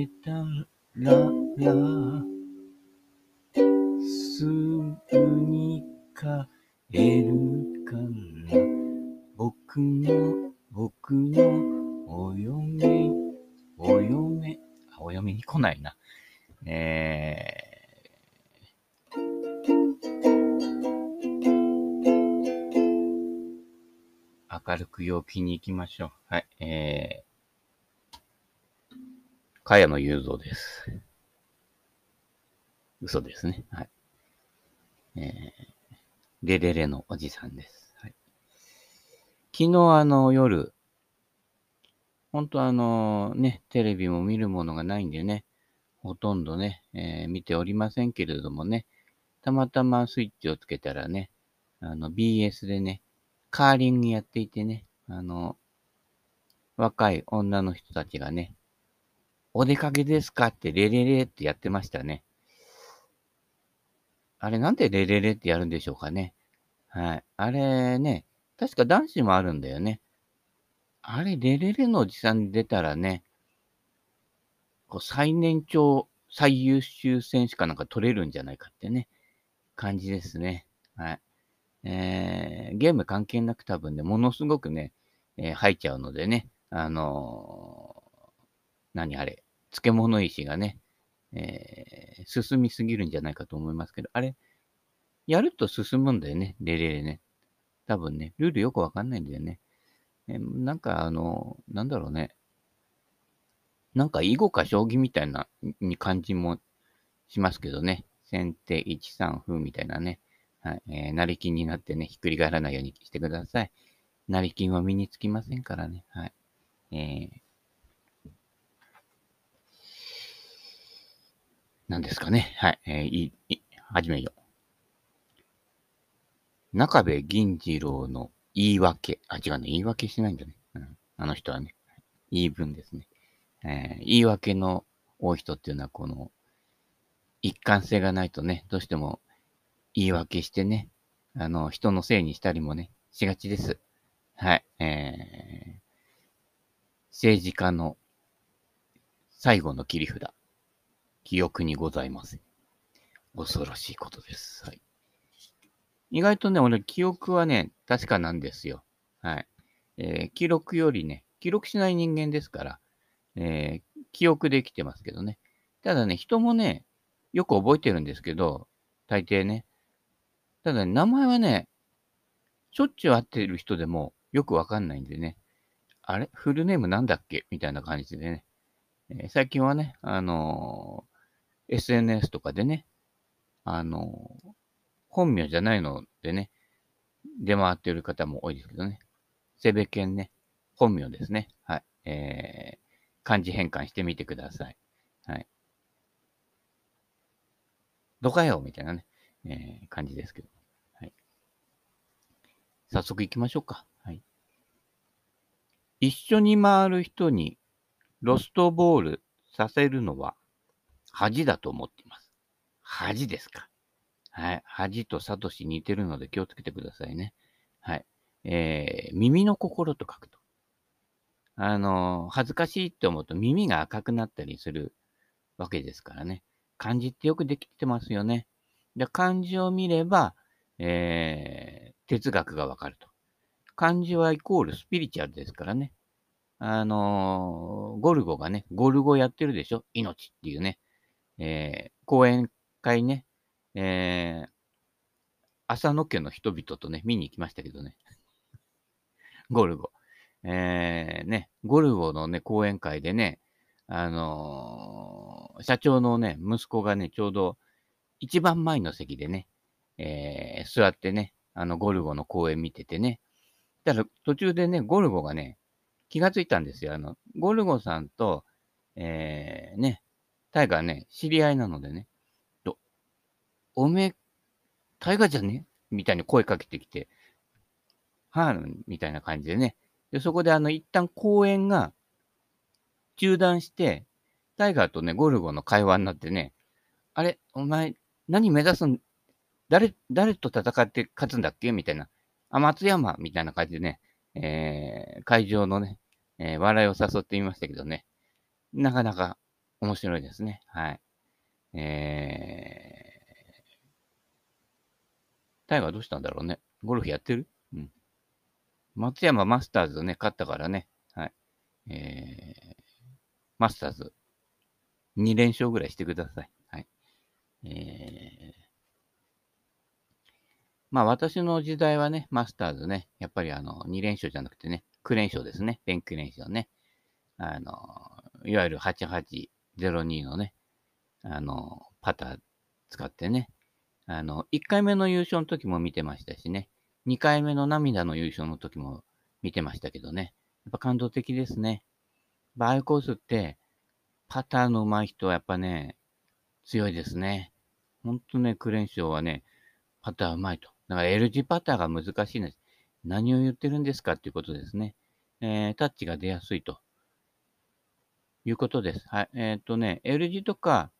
けたららすぐに帰るかな僕の僕のお嫁お嫁あお嫁に来ないなえー明るく陽気に行きましょう。はい。えー、茅野雄三です。嘘ですね。はい。えー、レレレのおじさんです。はい。昨日あの夜、本当あのね、テレビも見るものがないんでね、ほとんどね、えー見ておりませんけれどもね、たまたまスイッチをつけたらね、あの BS でね、カーリングやっていてね、あの、若い女の人たちがね、お出かけですかってレレレってやってましたね。あれなんでレレレってやるんでしょうかね。はい。あれね、確か男子もあるんだよね。あれ、レレレのおじさん出たらね、こう最年長最優秀選手かなんか取れるんじゃないかってね、感じですね。はい。えー、ゲーム関係なく多分ね、ものすごくね、えー入っちゃうのでね、あのー何あれ、漬物石がね、えー進みすぎるんじゃないかと思いますけど、あれ、やると進むんだよね、レレレね。多分ね、ルールよくわかんないんだよね。えーなんかあのなんだろうね。なんか囲碁か将棋みたいなに感じもしますけどね。先手1三歩みたいなね。はい。えー、成金になってね、ひっくり返らないようにしてください。成金は身につきませんからね。はい。えー、何ですかね。はい。えー、いい、い始めよう。中部銀次郎の言い訳。あ、違うね。言い訳してないんだね。うん。あの人はね。言い分ですね。えー言い訳の多い人っていうのは、この、一貫性がないとね、どうしても言い訳してね、あの、人のせいにしたりもね、しがちです。はい。えー、政治家の最後の切り札。記憶にございません。恐ろしいことです。はい。意外とね、俺、記憶はね、確かなんですよ。はい。えー記録よりね、記録しない人間ですから、えー記憶できてますけどね。ただね、人もね、よく覚えてるんですけど、大抵ね。ただね、名前はね、しょっちゅう会ってる人でもよくわかんないんでね。あれ？フルネームなんだっけ？みたいな感じでね。えー最近はね、あの SNS とかでね、あの本名じゃないのでね、出回っている方も多いですけどね。セベケンね、本名ですね。はい。えー、漢字変換してみてください。はい。どかよみたいなね、えー感じですけど。はい。早速行きましょうか。はい。一緒に回る人にロストボールさせるのは恥だと思っています。恥ですか。はい。恥とサトシ似てるので気をつけてくださいね。はい。えー、耳の心と書くと。あの恥ずかしいって思うと耳が赤くなったりするわけですからね。漢字ってよくできてますよね。で漢字を見れば、えー、哲学がわかると。漢字はイコールスピリチュアルですからね。あのーゴルゴがね、ゴルゴやってるでしょ？命っていうね。えー、講演会ね、えー、浅野家の人々とね、見に行きましたけどね。ゴルゴ。えー、ね、ゴルゴのね、講演会でね、あのー社長のね、息子がね、ちょうど一番前の席でね、えー座ってね、あの、ゴルゴの講演見ててね。だから途中でね、ゴルゴがね、気がついたんですよ。あの、ゴルゴさんと、えー、ね、タイガーね、知り合いなのでね、とおめ、タイガーじゃね？みたいに声かけてきて、はぁ、みたいな感じでね。で、そこであの、一旦講演が中断して、タイガーとね、ゴルゴの会話になってね、あれ、お前、何目指すん、誰、誰と戦って勝つんだっけ？みたいな。あ、松山？みたいな感じでね、えー、会場のね、えー笑いを誘ってみましたけどね、なかなか面白いですね。はい。えー、タイガーどうしたんだろうね。ゴルフやってる？うん。松山マスターズね、勝ったからね。はい。えー、マスターズ、2連勝ぐらいしてください。はい。えー、まあ私の時代はね、マスターズね、やっぱりあの、2連勝じゃなくてね、9連勝ですね。ン9連勝ね。あの、いわゆる88 02のね、あの、パター使ってね、あの、1回目の優勝の時も見てましたしね、2回目の涙の優勝の時も見てましたけどね、やっぱ感動的ですね。バーコースって、パターの上手い人はやっぱね、強いですね。ほんとね、クレンショーはね、パター上手いと。だから L 字パターが難しいんです。何を言ってるんですかっていうことですね。えー、タッチが出やすいということです。はい。えっ、ー、とね、L 字とか、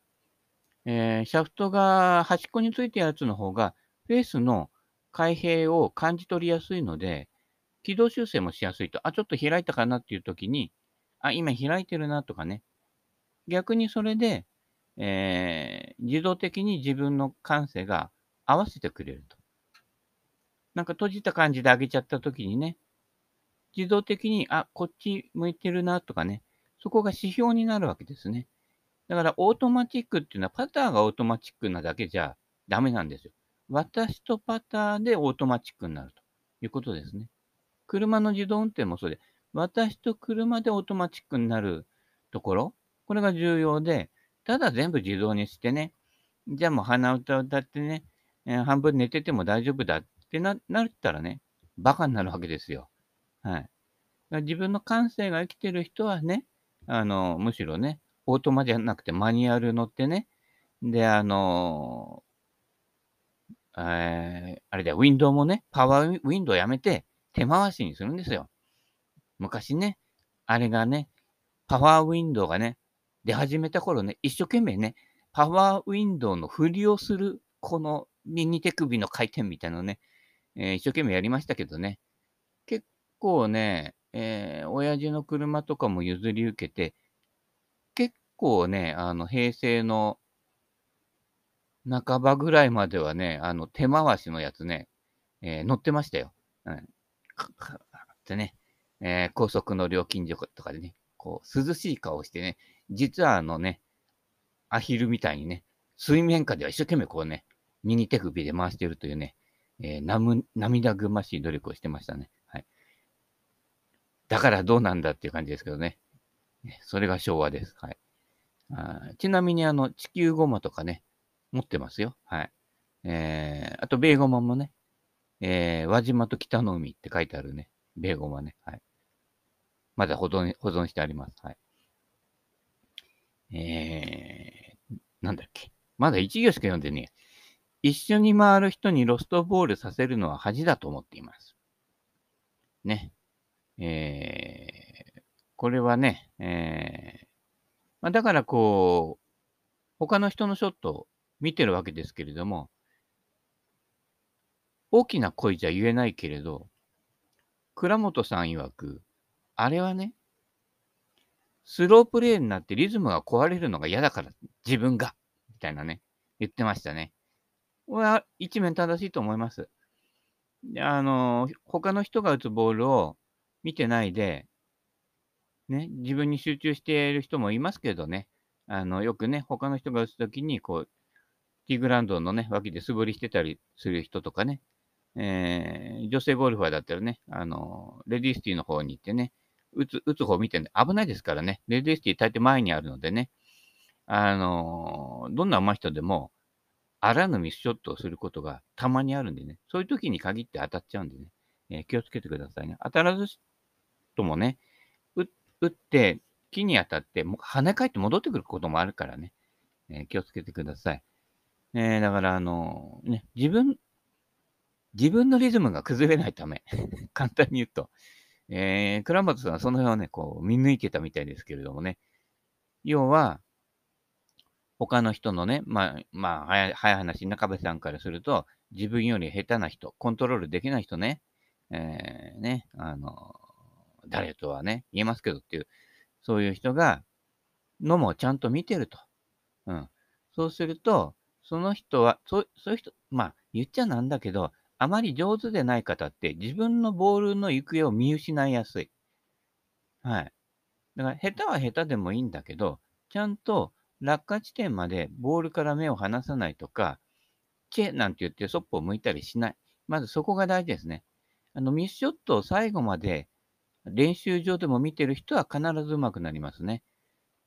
えー、シャフトが端っこについてるやつの方が、フェースの開閉を感じ取りやすいので、軌道修正もしやすいと。あ、ちょっと開いたかなっていう時に、あ、今開いてるなとかね。逆にそれで、えー、自動的に自分の感性が合わせてくれると。なんか閉じた感じで上げちゃった時にね、自動的に、あ、こっち向いてるなとかね、そこが指標になるわけですね。だから、オートマチックっていうのは、パターがオートマチックなだけじゃダメなんですよ。私とパターでオートマチックになるということですね。車の自動運転もそうで、私と車でオートマチックになるところ、これが重要で、ただ全部自動にしてね、じゃあもう鼻歌歌ってね、えー、半分寝てても大丈夫だってな、なったらね、バカになるわけですよ。はい。自分の感性が生きてる人はね、あの、むしろね、オートマじゃなくてマニュアル乗ってね、で、あの、えー、あれだよ、ウィンドウもね、パワーウィンドウやめて手回しにするんですよ。昔ね、あれがね、パワーウィンドウがね、出始めた頃ね、一生懸命ね、パワーウィンドウの振りをする、この右手首の回転みたいなのね、えー、一生懸命やりましたけどね、結構ね、えー、親父の車とかも譲り受けて、結構ね、あの、平成の半ばぐらいまではね、あの、手回しのやつね、えー、乗ってましたよ。うん。ってね、えー、高速の料金所とかでね、こう、涼しい顔してね、実はあのね、アヒルみたいにね、水面下では一生懸命こうね、右手首で回してるというね、えー、涙ぐましい努力をしてましたね。だからどうなんだっていう感じですけどね。それが昭和です。はい。あちなみに、あの、地球ゴマとかね、持ってますよ。はい。えー、あと、ベーゴマもね、えー、輪島と北の海って書いてあるね、ベーゴマね。はい。まだ保存、保存してあります。はい。えー、なんだっけ。まだ1行しか読んでねえ一緒に回る人にロストボールさせるのは恥だと思っています。ね。えー、これはね、えー、まあ、だからこう、他の人のショットを見てるわけですけれども、大きな声じゃ言えないけれど、倉本さん曰く、あれはね、スロープレーになってリズムが壊れるのが嫌だから、自分が、みたいなね、言ってましたね。これは一面正しいと思います。あの、他の人が打つボールを見てないで、ね、自分に集中している人もいますけどね、あの、よくね、他の人が打つときに、こう、ティーグラウンドのね、脇で素振りしてたりする人とかね、えー、女性ゴルファーだったらね、あの、レディースティーの方に行ってね、打つ、打つ方見てね、危ないですからね、レディースティー大抵前にあるのでね、あの、どんな上手い人でも、あらぬミスショットをすることがたまにあるんでね、そういう時に限って当たっちゃうんでね、えー、気をつけてくださいね。当たらずともね、打って木に当たって跳ね返って戻ってくることもあるからね、えー、気をつけてください。えー、だから、あのー、ね、自分、自分のリズムが崩れないため、簡単に言うと、えー、倉本さんはその辺をね、こう、見抜いてたみたいですけれどもね、要は、他の人のね、まあ、まあ、早い話、中部さんからすると、自分より下手な人、コントロールできない人ね、えー、ね、あの誰とはね、言えますけどっていう、そういう人が、のもちゃんと見てると。うん。そうすると、その人は、そうそういう人、まあ、言っちゃなんだけど、あまり上手でない方って自分のボールの行方を見失いやすい。はい。だから、下手は下手でもいいんだけど、ちゃんと落下地点までボールから目を離さないとか、チェなんて言ってそっぽを向いたりしない。まずそこが大事ですね。あの、ミスショットを最後まで練習場でも見てる人は必ず上手くなりますね。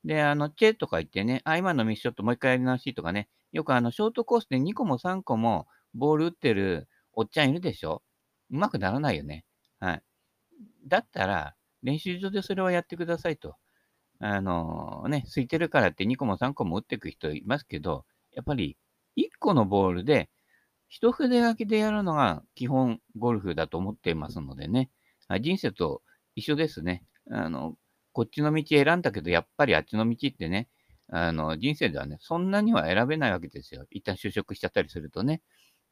で、あの、チェとか言ってね、あ、今のミスショットもう一回やり直しとかね、よくあの、ショートコースで2個も3個もボール打ってるおっちゃんいるでしょ？うまくならないよね。はい。だったら、練習場でそれをやってくださいと。あのね、空いてるからって2個も3個も打っていく人いますけど、やっぱり1個のボールで、一筆書きでやるのが基本ゴルフだと思っていますのでね、人生と一緒ですね。あの、こっちの道選んだけど、やっぱりあっちの道ってね、あの、人生ではね、そんなには選べないわけですよ。一旦就職しちゃったりするとね。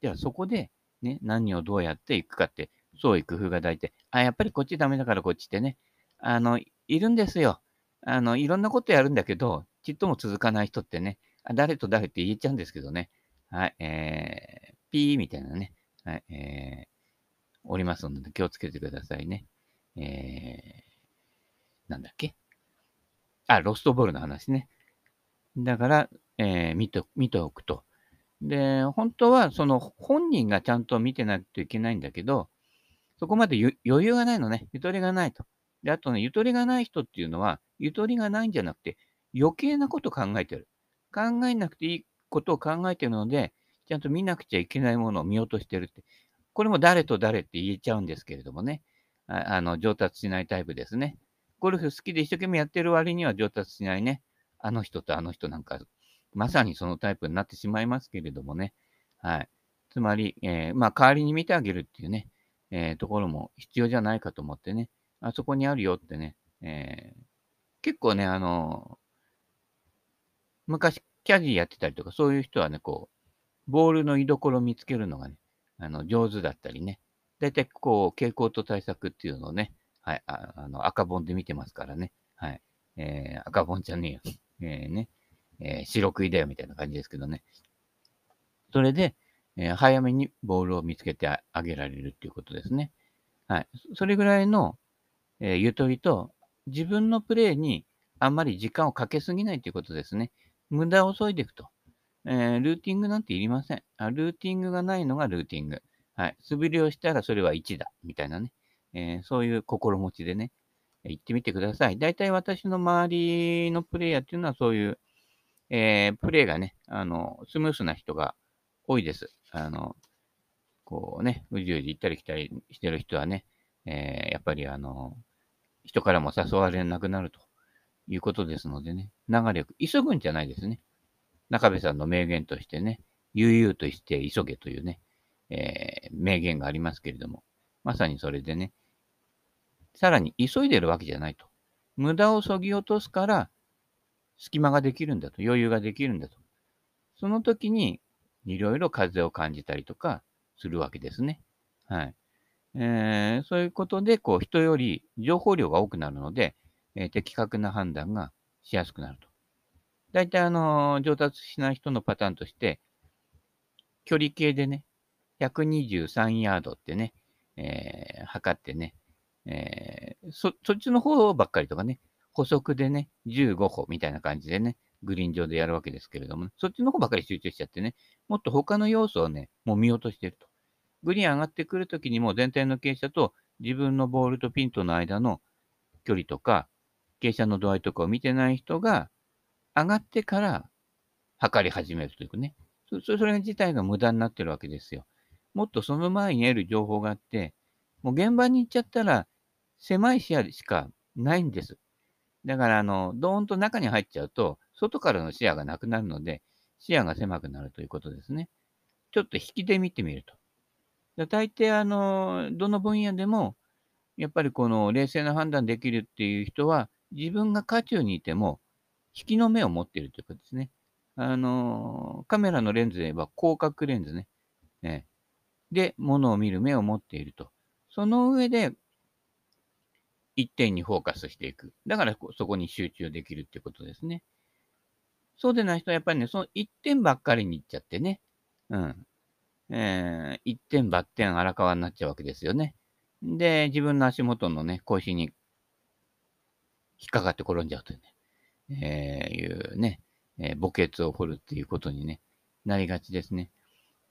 では、そこで、ね、何をどうやっていくかって、そういう工夫が大体、あ、やっぱりこっちダメだからこっちってね、あの、いるんですよ。あの、いろんなことやるんだけど、ちっとも続かない人ってね、あ誰と誰って言えちゃうんですけどね。はい、えー、ピーみたいなね、はい、えー、おりますので気をつけてくださいね。えー、なんだっけ？あ、ロストボールの話ね。だから、えー、見て、見ておくと。で、本当はその本人がちゃんと見てないといけないんだけど、そこまで余裕がないのね。ゆとりがないと。で、あとね、ゆとりがない人っていうのは、ゆとりがないんじゃなくて、余計なこと考えてる。考えなくていいことを考えてるので、ちゃんと見なくちゃいけないものを見落としてるって。これも誰と誰って言えちゃうんですけれどもね。あの、上達しないタイプですね。ゴルフ好きで一生懸命やってる割には上達しないね。あの人とあの人なんか、まさにそのタイプになってしまいますけれどもね。はい。つまり、えー、まあ、代わりに見てあげるっていうね、えー、ところも必要じゃないかと思ってね。あそこにあるよってね。えー、結構ね、あの昔キャディやってたりとか、そういう人はね、こう、ボールの居所を見つけるのがね、あの、上手だったりね。だいたいこう、傾向と対策っていうのをね、はい、ああの、赤本で見てますからね。はい。えー、赤本じゃねえよ。えー、ね、えー、白食いだよみたいな感じですけどね。それで、えー、早めにボールを見つけてあげられるっていうことですね。はい。それぐらいの、えー、ゆとりと、自分のプレーにあんまり時間をかけすぎないということですね。無駄を削いでいくと。えー、ルーティングなんていりませんあ。ルーティングがないのがルーティング。はい。素振りをしたらそれは1だ。みたいなね。えー、そういう心持ちでね、行ってみてください。大体私の周りのプレイヤーっていうのはそういう、えー、プレイがね、あの、スムースな人が多いです。あの、こうね、うじうじ行ったり来たりしてる人はね、えー、やっぱりあの、人からも誘われなくなるということですのでね、流れよく、急ぐんじゃないですね。中部さんの名言としてね、悠々として急げというね、えー、名言がありますけれども、まさにそれでね、さらに急いでるわけじゃないと。無駄をそぎ落とすから、隙間ができるんだと、余裕ができるんだと。その時に、いろいろ風を感じたりとかするわけですね。はい。えー、そういうことで、こう、人より情報量が多くなるので、えー、的確な判断がしやすくなると。大体、あのー、上達しない人のパターンとして、距離計でね、123ヤードってね、えー、測ってね、えー、そ、そっちの方ばっかりとかね、補足でね、15歩みたいな感じでね、グリーン上でやるわけですけれども、ね、そっちの方ばっかり集中しちゃってね、もっと他の要素をね、もう見落としてると。グリーン上がってくるときにも全体の傾斜と自分のボールとピンとの間の距離とか、傾斜の度合いとかを見てない人が、上がってから測り始めるというかね。それ自体が無駄になってるわけですよ。もっとその前に得る情報があって、もう現場に行っちゃったら、狭い視野しかないんです。だから、あの、ドーンと中に入っちゃうと、外からの視野がなくなるので、視野が狭くなるということですね。ちょっと引きで見てみると。だ大抵、あの、どの分野でも、やっぱりこの冷静な判断できるっていう人は、自分が渦中にいても、引きの目を持っているということですね。あの、カメラのレンズで言えば広角レンズね。ねで、物を見る目を持っていると。その上で、一点にフォーカスしていく。だからそこに集中できるっていうことですね。そうでない人はやっぱりね、その一点ばっかりに行っちゃってね。うん。えー、一点バッテン荒川になっちゃうわけですよね。で、自分の足元のね、腰に引っかかって転んじゃうというね、えー、いうね、えー、墓穴を掘るっていうことにね、なりがちですね。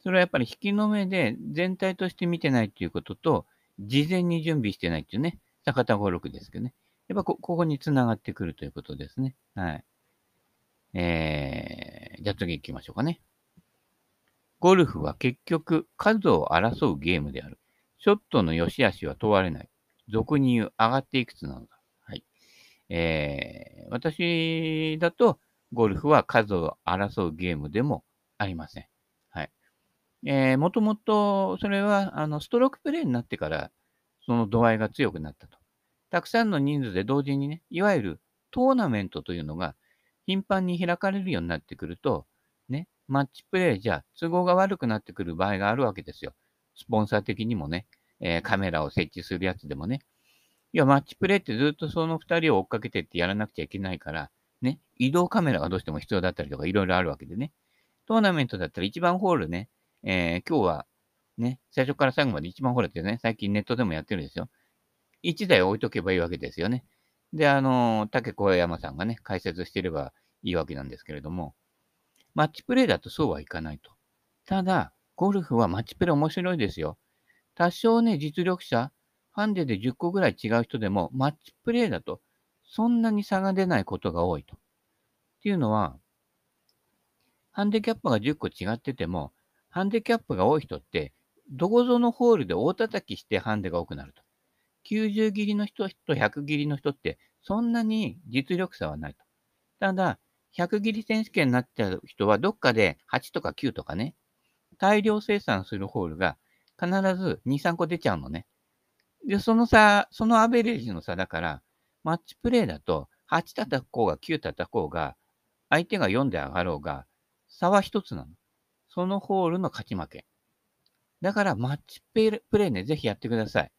それはやっぱり引きの目で全体として見てないっていうことと、事前に準備してないっていうね、坂田五六ですけどね。やっぱこここに繋がってくるということですね。はい。えー、じゃあ次行きましょうかね。ゴルフは結局数を争うゲームである。ショットの良し悪しは問われない。俗に言う上がっていくつなのだ。はい。えー、私だと、ゴルフは数を争うゲームでもありません。えー、もともと、それは、あの、ストロークプレイになってから、その度合いが強くなったと。たくさんの人数で同時にね、いわゆるトーナメントというのが頻繁に開かれるようになってくると、ね、マッチプレイじゃ都合が悪くなってくる場合があるわけですよ。スポンサー的にもね、えー、カメラを設置するやつでもね。いや、マッチプレイってずっとその2人を追っかけてってやらなくちゃいけないから、ね、移動カメラがどうしても必要だったりとかいろいろあるわけでね。トーナメントだったら1番ホールね、えー、今日はね、最初から最後まで1番ホールってね、最近ネットでもやってるんですよ。1台置いとけばいいわけですよね。で、あの、竹小山さんがね、解説してればいいわけなんですけれども、マッチプレイだとそうはいかないと。ただ、ゴルフはマッチプレイ面白いですよ。多少ね、実力者、ハンデで10個ぐらい違う人でも、マッチプレイだと、そんなに差が出ないことが多いと。っていうのは、ハンデキャップが10個違ってても、ハンデキャップが多い人って、どこぞのホールで大叩きしてハンデが多くなると。90切りの人と100切りの人って、そんなに実力差はないと。ただ、100切り選手権になっちゃう人は、どっかで8とか9とかね、大量生産するホールが必ず2、3個出ちゃうのね。で、その差、そのアベレージの差だから、マッチプレイだと、8叩こうが9叩こうが、相手が4で上がろうが、差は1つなの。そのホールの勝ち負け。だから、マッチプレイね、ぜひやってください。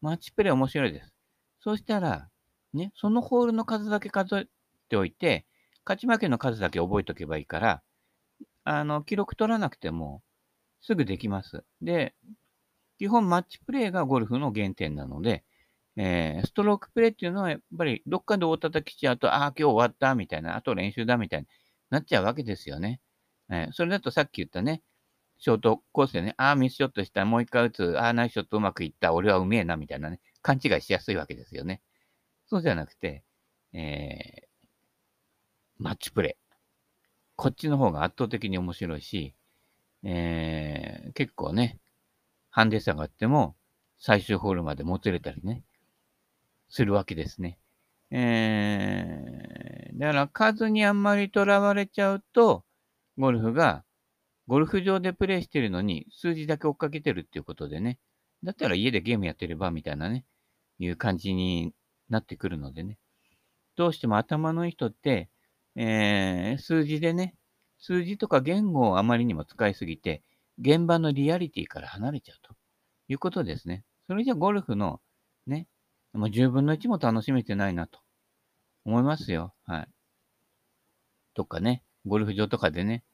マッチプレイ面白いです。そうしたら、ね、そのホールの数だけ数えておいて、勝ち負けの数だけ覚えておけばいいから、あの、記録取らなくてもすぐできます。で、基本マッチプレイがゴルフの原点なので、えー、ストロークプレイっていうのはやっぱりどっかで大叩きちゃうと、ああ、今日終わったみたいな、あと練習だみたいになっちゃうわけですよね。えー、それだとさっき言ったね、ショートコースでね、ああ、ミスショットした、もう一回打つ、ああ、ナイスショットうまくいった、俺はうめえな、みたいなね、勘違いしやすいわけですよね。そうじゃなくて、えーマッチプレイ。こっちの方が圧倒的に面白いし、えー、結構ね、ハンデ差があっても、最終ホールまでもつれたりね、するわけですね。えー、だから数にあんまりとらわれちゃうと、ゴルフが、ゴルフ場でプレイしてるのに数字だけ追っかけてるっていうことでね、だったら家でゲームやってればみたいなね、いう感じになってくるのでね、どうしても頭のいい人って、えー、数字でね、数字とか言語をあまりにも使いすぎて、現場のリアリティから離れちゃうということですね。それじゃゴルフのね、もう10分の1も楽しめてないなと思いますよ。はい。とかね、ゴルフ場とかでね、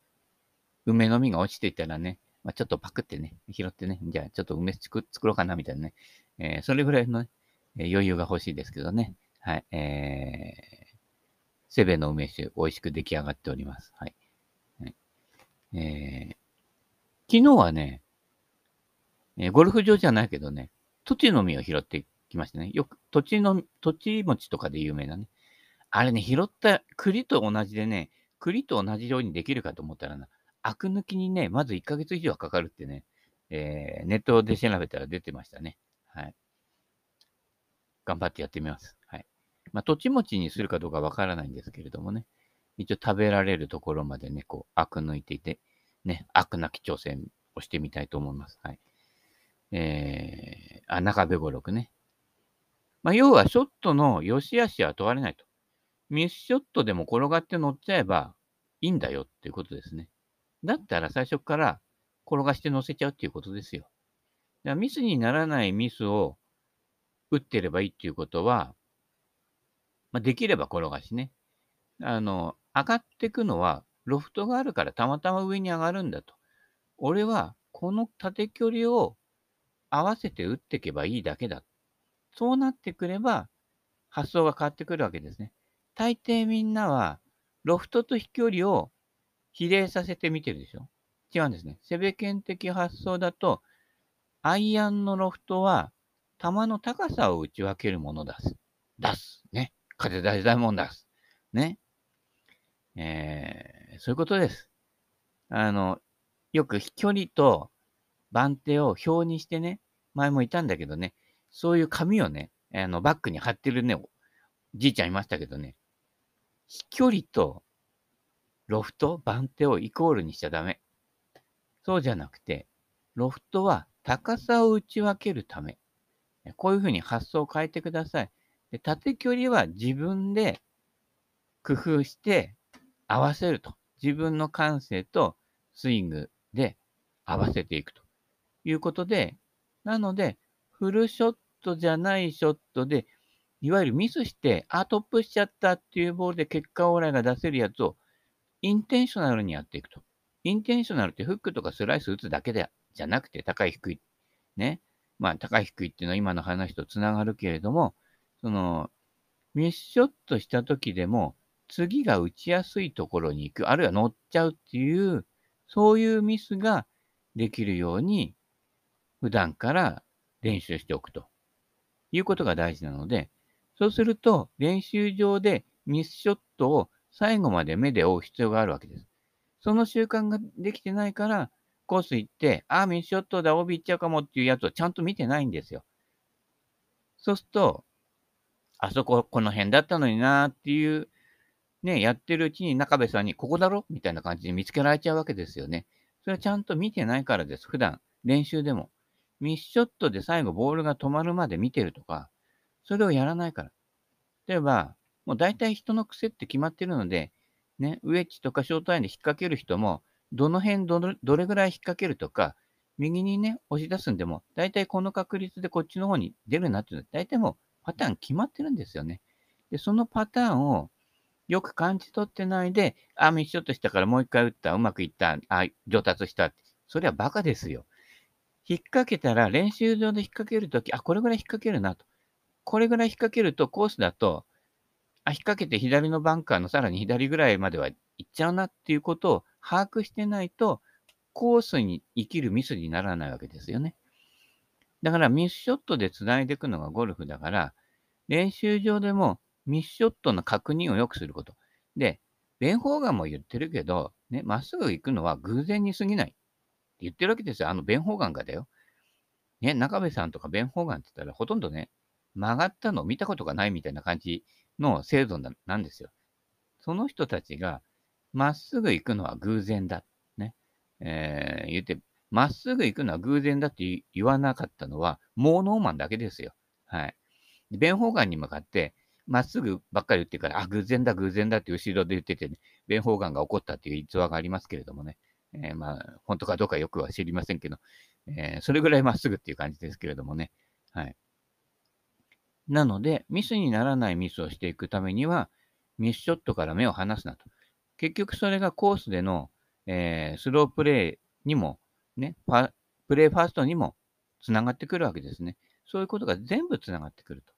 梅の実が落ちていたらね、まあ、ちょっとパクってね、拾ってね、じゃあちょっと梅作ろうかなみたいなね、えー、それぐらいの、ね、余裕が欲しいですけどね。はい。えーセベの梅酒、美味しく出来上がっております。はい。はいえー、昨日はね、えー、ゴルフ場じゃないけどね、土地の実を拾ってきましたね。よく、土地の、土地餅とかで有名なね。あれね、拾った栗と同じでね、栗と同じようにできるかと思ったらな、アク抜きにね、まず1ヶ月以上はかかるってね、えー、ネットで調べたら出てましたね。はい。頑張ってやってみます。はい。まあ、土地持ちにするかどうかわからないんですけれどもね。一応食べられるところまでね、こう、アク抜いていて、ね、アクなき挑戦をしてみたいと思います。はい。えー、あ、中部五六ね。まあ、要は、ショットの良し悪しは問われないと。ミスショットでも転がって乗っちゃえばいいんだよっていうことですね。だったら最初から転がして乗せちゃうっていうことですよ。ミスにならないミスを打ってればいいっていうことは、まあ、できれば転がしね。あの、上がってくのは、ロフトがあるからたまたま上に上がるんだと。俺は、この縦距離を合わせて打っていけばいいだけだ。そうなってくれば、発想が変わってくるわけですね。大抵みんなは、ロフトと飛距離を比例させて見てるでしょ？違うんですね。セベケン的発想だと、アイアンのロフトは、球の高さを打ち分けるものだす。出す。ね。風大大もん出す。ね。えー、そういうことです。あの、よく飛距離と番手を表にしてね、前もいたんだけどね、そういう紙をね、あのバッグに貼ってるね、じいちゃんいましたけどね、飛距離とロフト、番手をイコールにしちゃダメ。そうじゃなくて、ロフトは高さを打ち分けるため。こういうふうに発想を変えてください。で縦距離は自分で工夫して合わせると。自分の感性とスイングで合わせていくということで、なので、フルショットじゃないショットで、いわゆるミスして、あ、トップしちゃったっていうボールで結果オーライが出せるやつを、インテンショナルにやっていくと。インテンショナルってフックとかスライス打つだけでじゃなくて、高い低い。ね。まあ、高い低いっていうのは今の話とつながるけれども、その、ミスショットした時でも、次が打ちやすいところに行く、あるいは乗っちゃうっていう、そういうミスができるように、普段から練習しておくということが大事なので、そうすると練習場でミスショットを最後まで目で追う必要があるわけです。その習慣ができてないから、コース行って、ああ、ミスショットだ、帯行っちゃうかもっていうやつをちゃんと見てないんですよ。そうすると、あそこ、この辺だったのになーっていうね、やってるうちに中部さんに、ここだろみたいな感じで見つけられちゃうわけですよね。それはちゃんと見てないからです。普段、練習でも。ミスショットで最後ボールが止まるまで見てるとか、それをやらないから。例えば、もう大体人の癖って決まってるので、ね、ウェッジとかショートアインで引っ掛ける人も、どの辺どれどれぐらい引っ掛けるとか、右にね、押し出すんでも、大体この確率でこっちの方に出るなっていうのは、大体もうパターン決まってるんですよね。で、そのパターンをよく感じ取ってないで、あ、ミスショットしたからもう一回打った、うまくいった、あ、上達した。それはバカですよ。引っ掛けたら、練習場で引っ掛けるとき、あ、これぐらい引っ掛けるなと。これぐらい引っ掛けると、コースだと、あ、引っ掛けて左のバンカーのさらに左ぐらいまでは行っちゃうなっていうことを把握してないと、コースに生きるミスにならないわけですよね。だからミスショットで繋いでいくのがゴルフだから、練習場でもミスショットの確認をよくすること。で、ベン・ホーガンも言ってるけど、ね、まっすぐ行くのは偶然に過ぎないって言ってるわけですよ。あのベン・ホーガンがだよ。ね、中部さんとかベン・ホーガンって言ったらほとんどね、曲がったのを見たことがないみたいな感じの制度なんですよ。その人たちが、まっすぐ行くのは偶然だ。ね。えー、言って、まっすぐ行くのは偶然だって言わなかったのは、モーノーマンだけですよ。はい。ベン・ホーガンに向かって、まっすぐばっかり言ってから、あ、偶然だ、偶然だって後ろで言っててね、ベン・ホーガンが起こったっていう逸話がありますけれどもね、えー、まあ、本当かどうかよくは知りませんけど、えー、それぐらいまっすぐっていう感じですけれどもね、はい。なので、ミスにならないミスをしていくためには、ミスショットから目を離すなと。結局それがコースでの、えー、スロープレイにも、ね、プレイファーストにもつながってくるわけですね。そういうことが全部つながってくると。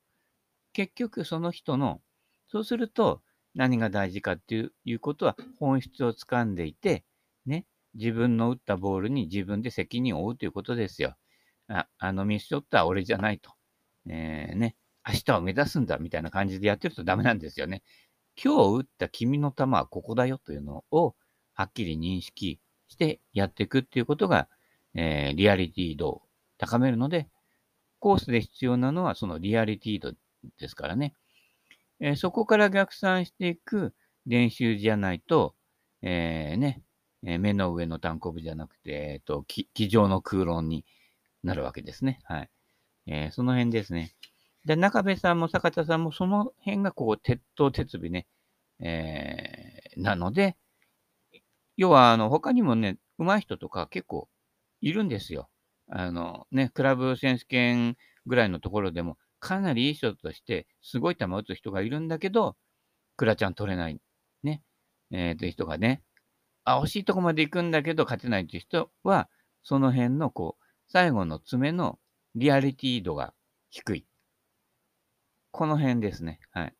結局その人の、そうすると何が大事かっていうことは本質をつかんでいて、ね、自分の打ったボールに自分で責任を負うということですよ。ああのミスショットは俺じゃないと。えー、ね、明日を目指すんだみたいな感じでやってるとダメなんですよね。今日打った君の球はここだよというのをはっきり認識してやっていくっていうことが、えー、リアリティ度を高めるので、コースで必要なのはそのリアリティ度ですからね。えー、そこから逆算していく練習じゃないと、えー、ね、え目の上の単行部じゃなくて、えっ、と、机上の空論になるわけですね。はい。えその辺ですね。で、中部さんも坂田さんもその辺がこう、鉄頭鉄尾ね、えーなので、要は、あの、他にもね、上手い人とか結構いるんですよ。あの、ね、クラブ選手権ぐらいのところでも、かなりいい人として、すごい球打つ人がいるんだけど、クラちゃん取れない。ね。えー、という人がね、あ、惜しいとこまで行くんだけど勝てないという人は、その辺のこう、最後の爪のリアリティ度が低い。この辺ですね。はい。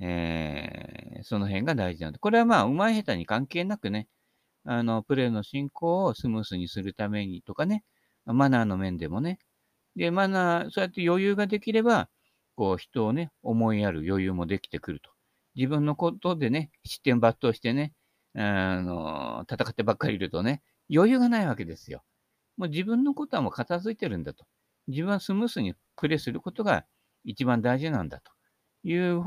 えー、その辺が大事なんで。これはまあ、うまい下手に関係なくね、あの、プレーの進行をスムースにするためにとかね、マナーの面でもね。で、マナー、そうやって余裕ができれば、こう、人をね、思いやる余裕もできてくると。自分のことでね、失点抜刀してね、あの、戦ってばっかりいるとね、余裕がないわけですよ。もう自分のことはもう片付いてるんだと。自分はスムースにプレーすることが一番大事なんだという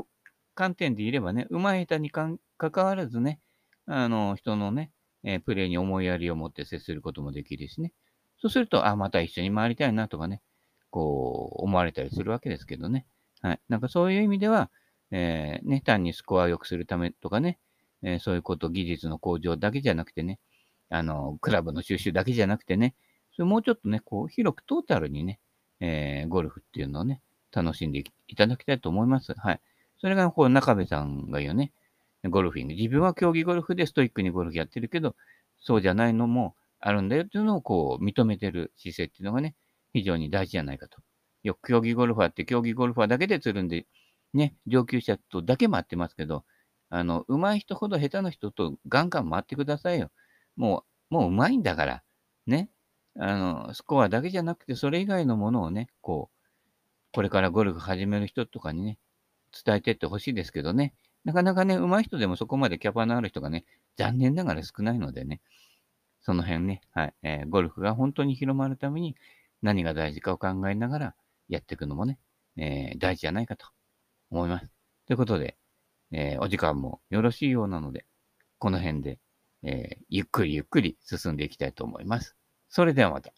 観点でいればね、うまい下手にかかわらずね、あの、人のね、えー、プレーに思いやりを持って接することもできるしね。そうすると、あ、また一緒に回りたいなとかね、こう、思われたりするわけですけどね。はい。なんかそういう意味では、えー、ね、単にスコアを良くするためとかね、えー、そういうこと、技術の向上だけじゃなくてね、あの、クラブの収集だけじゃなくてね、それもうちょっとね、こう、広くトータルにね、えー、ゴルフっていうのをね、楽しんでいただきたいと思います。はい。それが、こう、中部さんが言うね、ゴルフィング。自分は競技ゴルフでストイックにゴルフやってるけど、そうじゃないのもあるんだよっていうのを、こう、認めてる姿勢っていうのがね、非常に大事じゃないかと。よく競技ゴルファーって競技ゴルファーだけでつるんで、ね、上級者とだけ回ってますけど、あの、上手い人ほど下手な人とガンガン回ってくださいよ。もう、もう上手いんだから、ね。あの、スコアだけじゃなくて、それ以外のものをね、こう、これからゴルフ始める人とかにね、伝えてってほしいですけどね。なかなかね、上手い人でもそこまでキャパのある人がね、残念ながら少ないのでね、その辺ね、はい、えー、ゴルフが本当に広まるために何が大事かを考えながらやっていくのもね、えー、大事じゃないかと思います。ということで、えー、お時間もよろしいようなので、この辺で、えー、ゆっくりゆっくり進んでいきたいと思います。それではまた。